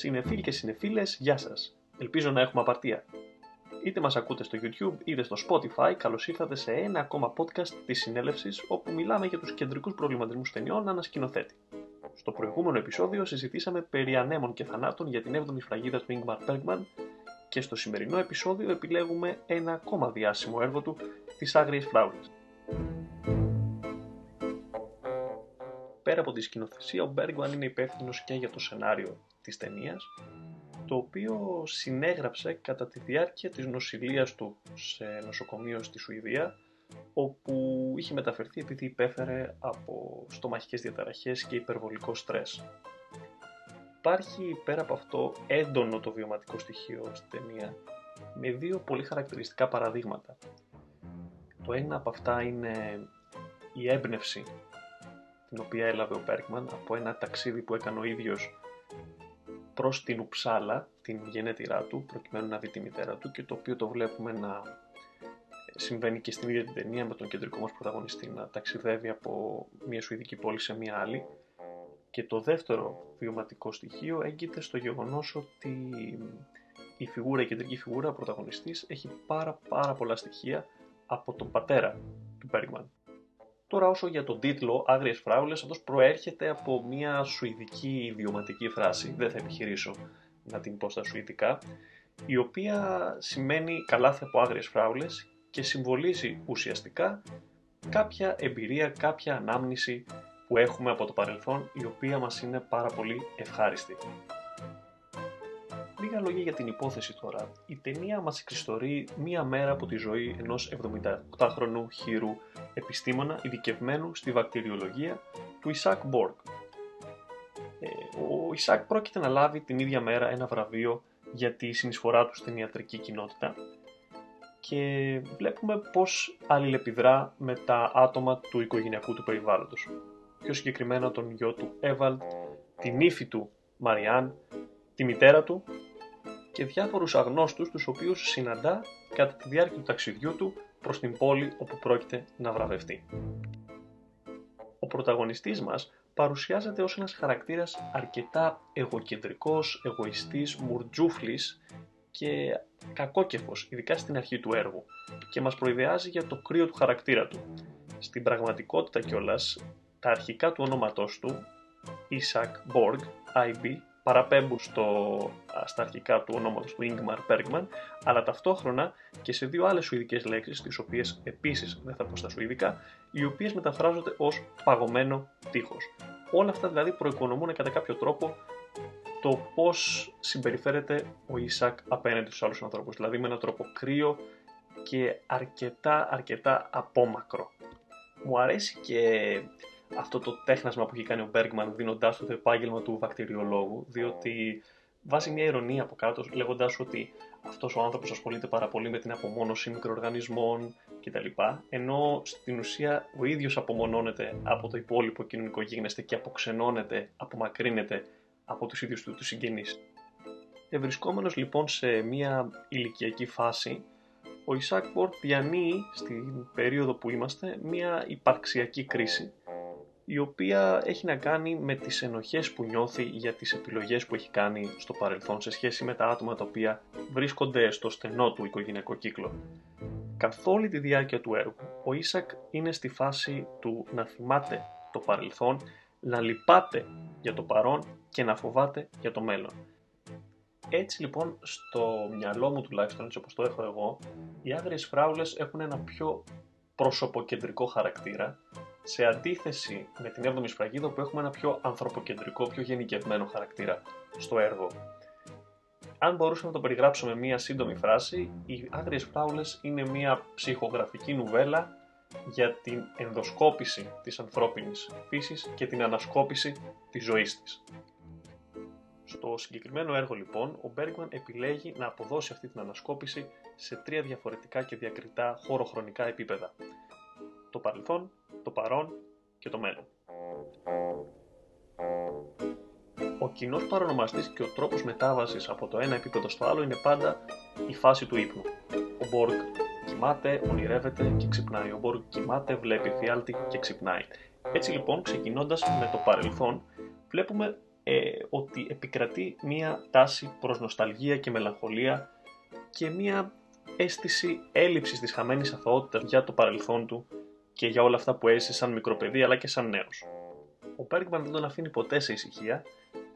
Συνεφίλ και συνεφίλες, γεια σας. Ελπίζω να έχουμε απαρτία. Είτε μας ακούτε στο YouTube είτε στο Spotify, καλώς ήρθατε σε ένα ακόμα podcast της συνέλευσης όπου μιλάμε για τους κεντρικούς προβληματισμούς ταινιών ανασκηνοθέτη. Στο προηγούμενο επεισόδιο συζητήσαμε περί ανέμων και θανάτων για την 7η φραγίδα του Ingmar Bergman και στο σημερινό επεισόδιο επιλέγουμε ένα ακόμα διάσημο έργο του, τις Άγριες Φράουλες. Πέρα από τη σκηνοθεσία, ο Μπέργκμαν είναι υπεύθυνος και για το σενάριο της ταινίας, το οποίο συνέγραψε κατά τη διάρκεια της νοσηλείας του σε νοσοκομείο στη Σουηδία, όπου είχε μεταφερθεί επειδή υπέφερε από στομαχικές διαταραχές και υπερβολικό στρες. Υπάρχει πέρα από αυτό έντονο το βιωματικό στοιχείο στην ταινία, με δύο πολύ χαρακτηριστικά παραδείγματα. Το ένα από αυτά είναι η έμπνευση την οποία έλαβε ο Μπέρκμαν από ένα ταξίδι που έκανε ο ίδιος προς την Ουψάλα, την γενέτειρά του, προκειμένου να δει τη μητέρα του και το οποίο το βλέπουμε να συμβαίνει και στην ίδια την ταινία με τον κεντρικό μας πρωταγωνιστή να ταξιδεύει από μια σουηδική πόλη σε μια άλλη. Και το δεύτερο βιωματικό στοιχείο έγκυται στο γεγονός ότι η φιγούρα, η κεντρική φιγούρα, ο πρωταγωνιστής, έχει πάρα πάρα πολλά στοιχεία από τον πατέρα του Μπέργκμαν. Τώρα όσο για τον τίτλο Άγριες Φράουλες, αυτός προέρχεται από μια σουηδική ιδιωματική φράση, δεν θα επιχειρήσω να την πω στα σουηδικά, η οποία σημαίνει καλάθι από άγριες φράουλες και συμβολίζει ουσιαστικά κάποια εμπειρία, κάποια ανάμνηση που έχουμε από το παρελθόν, η οποία μας είναι πάρα πολύ ευχάριστη. Λίγα λόγια για την υπόθεση τώρα. Η ταινία μας εξιστορεί μία μέρα από τη ζωή ενός 78χρονου χείρου επιστήμονα ειδικευμένου στη βακτηριολογία του Ισάκ Μπόργκ. Ε, ο Ισάκ πρόκειται να λάβει την ίδια μέρα ένα βραβείο για τη συνεισφορά του στην ιατρική κοινότητα και βλέπουμε πώς αλληλεπιδρά με τα άτομα του οικογενειακού του περιβάλλοντος. Πιο συγκεκριμένα τον γιο του Έβαλτ, την ύφη του Μαριάν, τη μητέρα του και διάφορους αγνώστους τους οποίους συναντά κατά τη διάρκεια του ταξιδιού του προς την πόλη όπου πρόκειται να βραβευτεί. Ο πρωταγωνιστής μας παρουσιάζεται ως ένας χαρακτήρας αρκετά εγωκεντρικός, εγωιστής, μουρτζούφλης και κακόκεφος, ειδικά στην αρχή του έργου, και μας προειδεάζει για το κρύο του χαρακτήρα του. Στην πραγματικότητα κιόλας, τα αρχικά του ονόματός του, Isaac Borg, IB, παραπέμπουν στο, στα αρχικά του ονόματος του Ingmar Bergman, αλλά ταυτόχρονα και σε δύο άλλες σουηδικές λέξεις, τις οποίες επίσης δεν θα πω στα σουηδικά, οι οποίες μεταφράζονται ως παγωμένο τείχος. Όλα αυτά δηλαδή προοικονομούν κατά κάποιο τρόπο το πώς συμπεριφέρεται ο Ισακ απέναντι στους άλλους ανθρώπους, δηλαδή με έναν τρόπο κρύο και αρκετά αρκετά απόμακρο. Μου αρέσει και αυτό το τέχνασμα που έχει κάνει ο Μπέργκμαν δίνοντάς του το επάγγελμα του βακτηριολόγου, διότι βάζει μια ηρωνία από κάτω λέγοντάς ότι αυτός ο άνθρωπος ασχολείται πάρα πολύ με την απομόνωση μικροοργανισμών κτλ. Ενώ στην ουσία ο ίδιος απομονώνεται από το υπόλοιπο κοινωνικό γίγνεσθε και αποξενώνεται, απομακρύνεται από τους ίδιους του, τους συγγενείς. Ευρισκόμενος λοιπόν σε μια ηλικιακή φάση, ο Ισάκ Πορτ διανύει στην περίοδο που είμαστε μια υπαρξιακή κρίση η οποία έχει να κάνει με τις ενοχές που νιώθει για τις επιλογές που έχει κάνει στο παρελθόν σε σχέση με τα άτομα τα οποία βρίσκονται στο στενό του οικογενειακό κύκλο. Καθ' όλη τη διάρκεια του έργου, ο Ίσακ είναι στη φάση του να θυμάται το παρελθόν, να λυπάται για το παρόν και να φοβάται για το μέλλον. Έτσι λοιπόν στο μυαλό μου τουλάχιστον έτσι όπως το έχω εγώ, οι άγριες φράουλες έχουν ένα πιο προσωποκεντρικό χαρακτήρα σε αντίθεση με την 7η σφραγίδα που έχουμε ένα πιο ανθρωποκεντρικό, πιο γενικευμένο χαρακτήρα στο έργο. Αν μπορούσαμε να το περιγράψουμε με μία σύντομη φράση, οι Άγριες Φράουλες είναι μία ψυχογραφική νουβέλα για την ενδοσκόπηση της ανθρώπινης φύσης και την ανασκόπηση της ζωής της. Στο συγκεκριμένο έργο λοιπόν, ο Μπέργκμαν επιλέγει να αποδώσει αυτή την ανασκόπηση σε τρία διαφορετικά και διακριτά χωροχρονικά επίπεδα. Το παρελθόν, το παρόν και το μέλλον. Ο κοινός παρονομαστής και ο τρόπος μετάβασης από το ένα επίπεδο στο άλλο είναι πάντα η φάση του ύπνου. Ο Μπόργκ κοιμάται, ονειρεύεται και ξυπνάει. Ο Μπόργκ κοιμάται, βλέπει φιάλτη και ξυπνάει. Έτσι λοιπόν, ξεκινώντας με το παρελθόν, βλέπουμε ε, ότι επικρατεί μία τάση προς νοσταλγία και μελαγχολία και μία αίσθηση έλλειψης της χαμένης αθωότητας για το παρελθόν του και για όλα αυτά που έζησε σαν μικρό παιδί αλλά και σαν νέος. Ο Μπέργκμαν δεν τον αφήνει ποτέ σε ησυχία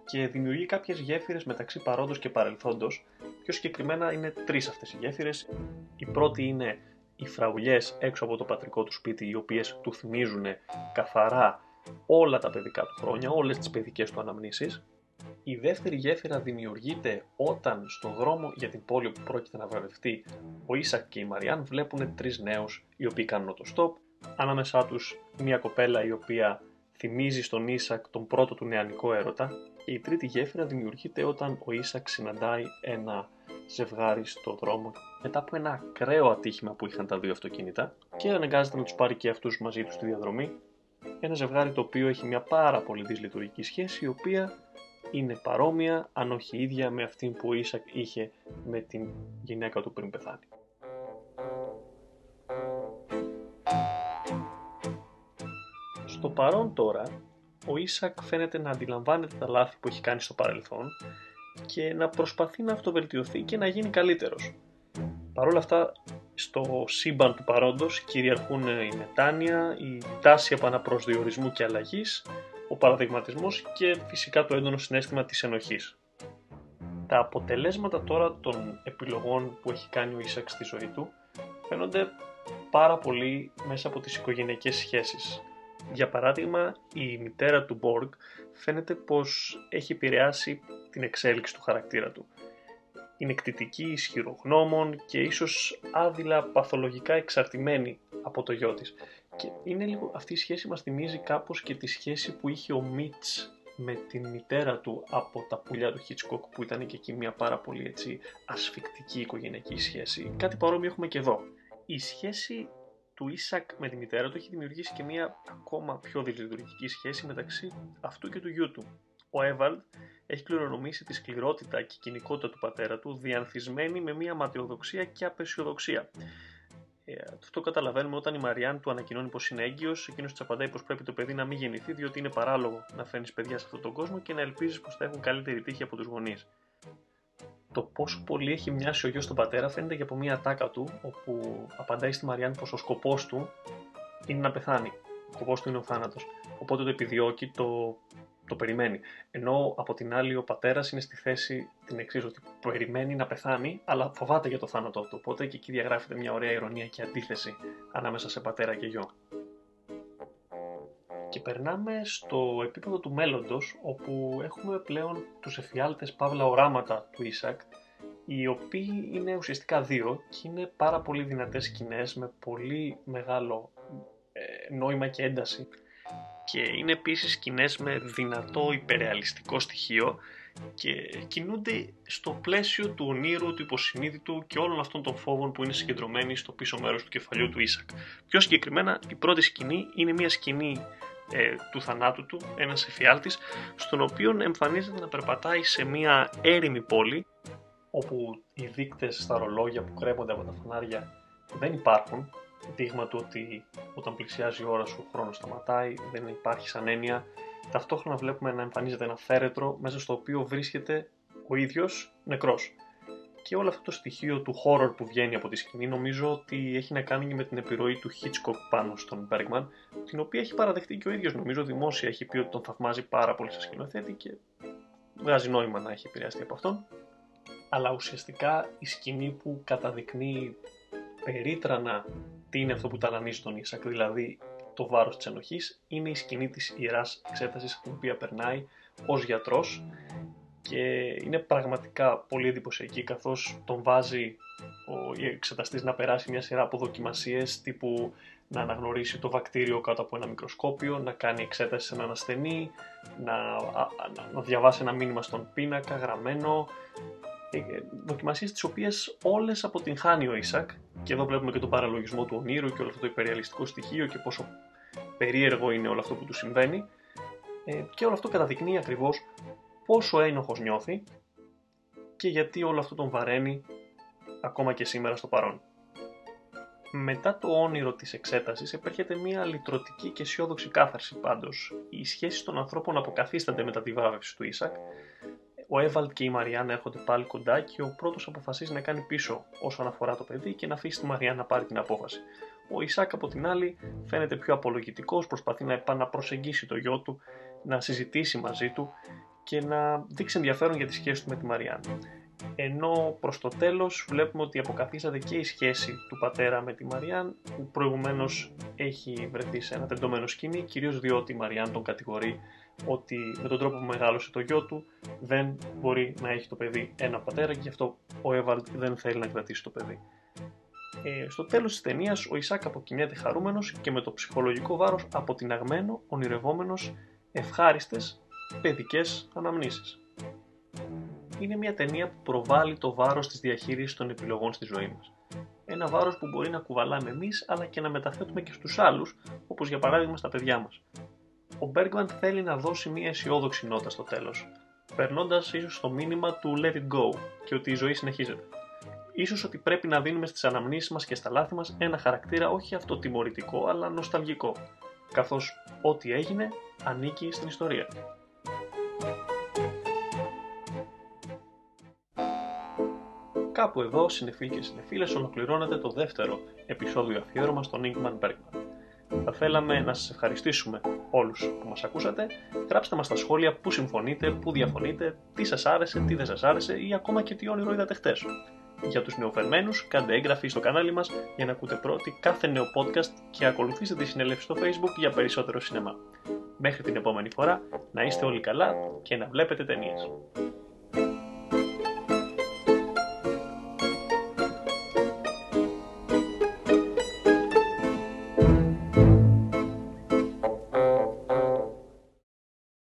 και δημιουργεί κάποιες γέφυρες μεταξύ παρόντος και παρελθόντος. Πιο συγκεκριμένα είναι τρεις αυτές οι γέφυρες. Η πρώτη είναι οι φραουλιές έξω από το πατρικό του σπίτι, οι οποίες του θυμίζουν καθαρά όλα τα παιδικά του χρόνια, όλες τις παιδικές του αναμνήσεις. Η δεύτερη γέφυρα δημιουργείται όταν στον δρόμο για την πόλη που πρόκειται να βραβευτεί ο Ίσακ και η Μαριάν βλέπουν τρεις νέους οι οποίοι κάνουν το stop. Ανάμεσά τους μια κοπέλα η οποία θυμίζει στον Ίσακ τον πρώτο του νεανικό έρωτα και η τρίτη γέφυρα δημιουργείται όταν ο Ίσακ συναντάει ένα ζευγάρι στο δρόμο μετά από ένα ακραίο ατύχημα που είχαν τα δύο αυτοκίνητα και αναγκάζεται να τους πάρει και αυτούς μαζί τους στη διαδρομή. Ένα ζευγάρι το οποίο έχει μια πάρα πολύ δυσλειτουργική σχέση η οποία είναι παρόμοια αν όχι ίδια με αυτήν που ο Ίσακ είχε με την γυναίκα του πριν πεθάνει. Στο παρόν τώρα, ο Ίσακ φαίνεται να αντιλαμβάνεται τα λάθη που έχει κάνει στο παρελθόν και να προσπαθεί να αυτοβελτιωθεί και να γίνει καλύτερος. Παρ' όλα αυτά, στο σύμπαν του παρόντος κυριαρχούν η μετάνοια, η τάση επαναπροσδιορισμού και αλλαγής, ο παραδειγματισμός και φυσικά το έντονο συνέστημα της ενοχής. Τα αποτελέσματα τώρα των επιλογών που έχει κάνει ο Ίσακ στη ζωή του φαίνονται πάρα πολύ μέσα από τις οικογενειακές σχέσεις. Για παράδειγμα, η μητέρα του Μπόργκ φαίνεται πως έχει επηρεάσει την εξέλιξη του χαρακτήρα του. Είναι εκτιτική, ισχυρογνώμων και ίσως άδειλα παθολογικά εξαρτημένη από το γιο της. Και είναι λίγο, αυτή η σχέση μας θυμίζει κάπως και τη σχέση που είχε ο Μίτς με την μητέρα του από τα πουλιά του Χίτσκοκ που ήταν και εκεί μια πάρα πολύ έτσι ασφικτική οικογενειακή σχέση. Κάτι παρόμοιο έχουμε και εδώ. Η σχέση του Ίσακ με τη μητέρα του έχει δημιουργήσει και μια ακόμα πιο δυσλειτουργική σχέση μεταξύ αυτού και του γιού του. Ο Έβαλτ έχει κληρονομήσει τη σκληρότητα και κοινικότητα του πατέρα του, διανθισμένη με μια ματιοδοξία και απεσιοδοξία. Ε, αυτό καταλαβαίνουμε όταν η Μαριάν του ανακοινώνει πως είναι έγκυος, εκείνος της απαντάει πως πρέπει το παιδί να μην γεννηθεί, διότι είναι παράλογο να φέρνεις παιδιά σε αυτόν τον κόσμο και να ελπίζεις πως θα έχουν καλύτερη τύχη από τους γονείς. Το πόσο πολύ έχει μοιάσει ο γιος στον πατέρα φαίνεται και από μια τάκα του, όπου απαντάει στη Μαριάν πως ο σκοπός του είναι να πεθάνει. Ο σκοπός του είναι ο θάνατος. Οπότε το επιδιώκει, το το περιμένει. Ενώ από την άλλη ο πατέρας είναι στη θέση την εξής, ότι περιμένει να πεθάνει, αλλά φοβάται για το θάνατό του. Οπότε και εκεί διαγράφεται μια ωραία ηρωνία και αντίθεση ανάμεσα σε πατέρα και γιο. Και περνάμε στο επίπεδο του μέλλοντος, όπου έχουμε πλέον τους εφιάλτες παύλα οράματα του Ίσακ, οι οποίοι είναι ουσιαστικά δύο και είναι πάρα πολύ δυνατές σκηνές με πολύ μεγάλο ε, νόημα και ένταση και είναι επίσης σκηνές με δυνατό υπερεαλιστικό στοιχείο και κινούνται στο πλαίσιο του ονείρου, του υποσυνείδητου και όλων αυτών των φόβων που είναι συγκεντρωμένοι στο πίσω μέρος του κεφαλιού του Ίσακ. Πιο συγκεκριμένα η πρώτη σκηνή είναι μια σκηνή ε, του θανάτου του, ένας εφιάλτης, στον οποίο εμφανίζεται να περπατάει σε μια έρημη πόλη όπου οι δείκτες στα ρολόγια που κρέμονται από τα φανάρια δεν υπάρχουν δείγμα του ότι όταν πλησιάζει η ώρα σου ο χρόνος σταματάει, δεν υπάρχει σαν έννοια. Ταυτόχρονα βλέπουμε να εμφανίζεται ένα θέρετρο μέσα στο οποίο βρίσκεται ο ίδιος νεκρός. Και όλο αυτό το στοιχείο του horror που βγαίνει από τη σκηνή νομίζω ότι έχει να κάνει και με την επιρροή του Hitchcock πάνω στον Bergman, την οποία έχει παραδεχτεί και ο ίδιος νομίζω δημόσια, έχει πει ότι τον θαυμάζει πάρα πολύ σε σκηνοθέτη και βγάζει νόημα να έχει επηρεαστεί από αυτόν. Αλλά ουσιαστικά η σκηνή που καταδεικνύει περίτρανα τι είναι αυτό που ταλανίζει τον Ίσακ, δηλαδή το βάρος της ενοχής, είναι η σκηνή της ιεράς εξέτασης την οποία περνάει ως γιατρός και είναι πραγματικά πολύ εντυπωσιακή καθώς τον βάζει ο εξεταστής να περάσει μια σειρά από δοκιμασίες τύπου να αναγνωρίσει το βακτήριο κάτω από ένα μικροσκόπιο, να κάνει εξέταση σε έναν ασθενή, να, να διαβάσει ένα μήνυμα στον πίνακα γραμμένο, ε, ε, δοκιμασίες τις οποίες όλες αποτυγχάνει ο Ισακ και εδώ βλέπουμε και τον παραλογισμό του ονείρου και όλο αυτό το υπεριαλιστικό στοιχείο και πόσο περίεργο είναι όλο αυτό που του συμβαίνει. Ε, και όλο αυτό καταδεικνύει ακριβώς πόσο ένοχος νιώθει και γιατί όλο αυτό τον βαραίνει ακόμα και σήμερα στο παρόν. Μετά το όνειρο της εξέτασης επέρχεται μια λυτρωτική και αισιόδοξη κάθαρση πάντως. Οι σχέσεις των ανθρώπων αποκαθίστανται μετά τη βάβευση του Ίσακ. Ο Έβαλτ και η Μαριάννα έρχονται πάλι κοντά και ο πρώτος αποφασίζει να κάνει πίσω όσον αφορά το παιδί και να αφήσει τη Μαριάννα να πάρει την απόφαση. Ο Ισάκ από την άλλη φαίνεται πιο απολογητικός, προσπαθεί να επαναπροσεγγίσει το γιο του, να συζητήσει μαζί του και να δείξει ενδιαφέρον για τη σχέση του με τη Μαριάννα ενώ προς το τέλος βλέπουμε ότι αποκαθίσταται και η σχέση του πατέρα με τη Μαριάν που προηγουμένως έχει βρεθεί σε ένα τεντωμένο σκηνή κυρίως διότι η Μαριάν τον κατηγορεί ότι με τον τρόπο που μεγάλωσε το γιο του δεν μπορεί να έχει το παιδί ένα πατέρα και γι' αυτό ο Έβαλτ δεν θέλει να κρατήσει το παιδί. Ε, στο τέλος της ταινίας ο Ισάκ αποκοιμιέται χαρούμενος και με το ψυχολογικό βάρος αποτιναγμένο, ονειρευόμενος, ευχάριστες παιδικές αναμνήσεις είναι μια ταινία που προβάλλει το βάρος της διαχείρισης των επιλογών στη ζωή μας. Ένα βάρος που μπορεί να κουβαλάμε εμείς αλλά και να μεταθέτουμε και στους άλλους, όπως για παράδειγμα στα παιδιά μας. Ο Bergman θέλει να δώσει μια αισιόδοξη νότα στο τέλος, περνώντας ίσως το μήνυμα του Let it go και ότι η ζωή συνεχίζεται. Ίσως ότι πρέπει να δίνουμε στις αναμνήσεις μας και στα λάθη μας ένα χαρακτήρα όχι αυτοτιμωρητικό αλλά νοσταλγικό, καθώς ό,τι έγινε ανήκει στην ιστορία. Κάπου εδώ, συνεφίλ και συνεφίλες, ολοκληρώνεται το δεύτερο επεισόδιο αφιέρωμας στον Ingman Bergman. Θα θέλαμε να σας ευχαριστήσουμε όλους που μας ακούσατε. Γράψτε μας στα σχόλια πού συμφωνείτε, πού διαφωνείτε, τι σας άρεσε, τι δεν σας άρεσε ή ακόμα και τι όνειρο είδατε χτες. Για τους νεοφερμένους, κάντε έγγραφη στο κανάλι μας για να ακούτε πρώτοι κάθε νέο podcast και ακολουθήστε τη συνέλευση στο facebook για περισσότερο σινεμά. Μέχρι την επόμενη φορά, να είστε όλοι καλά και να βλέπετε ταινίες.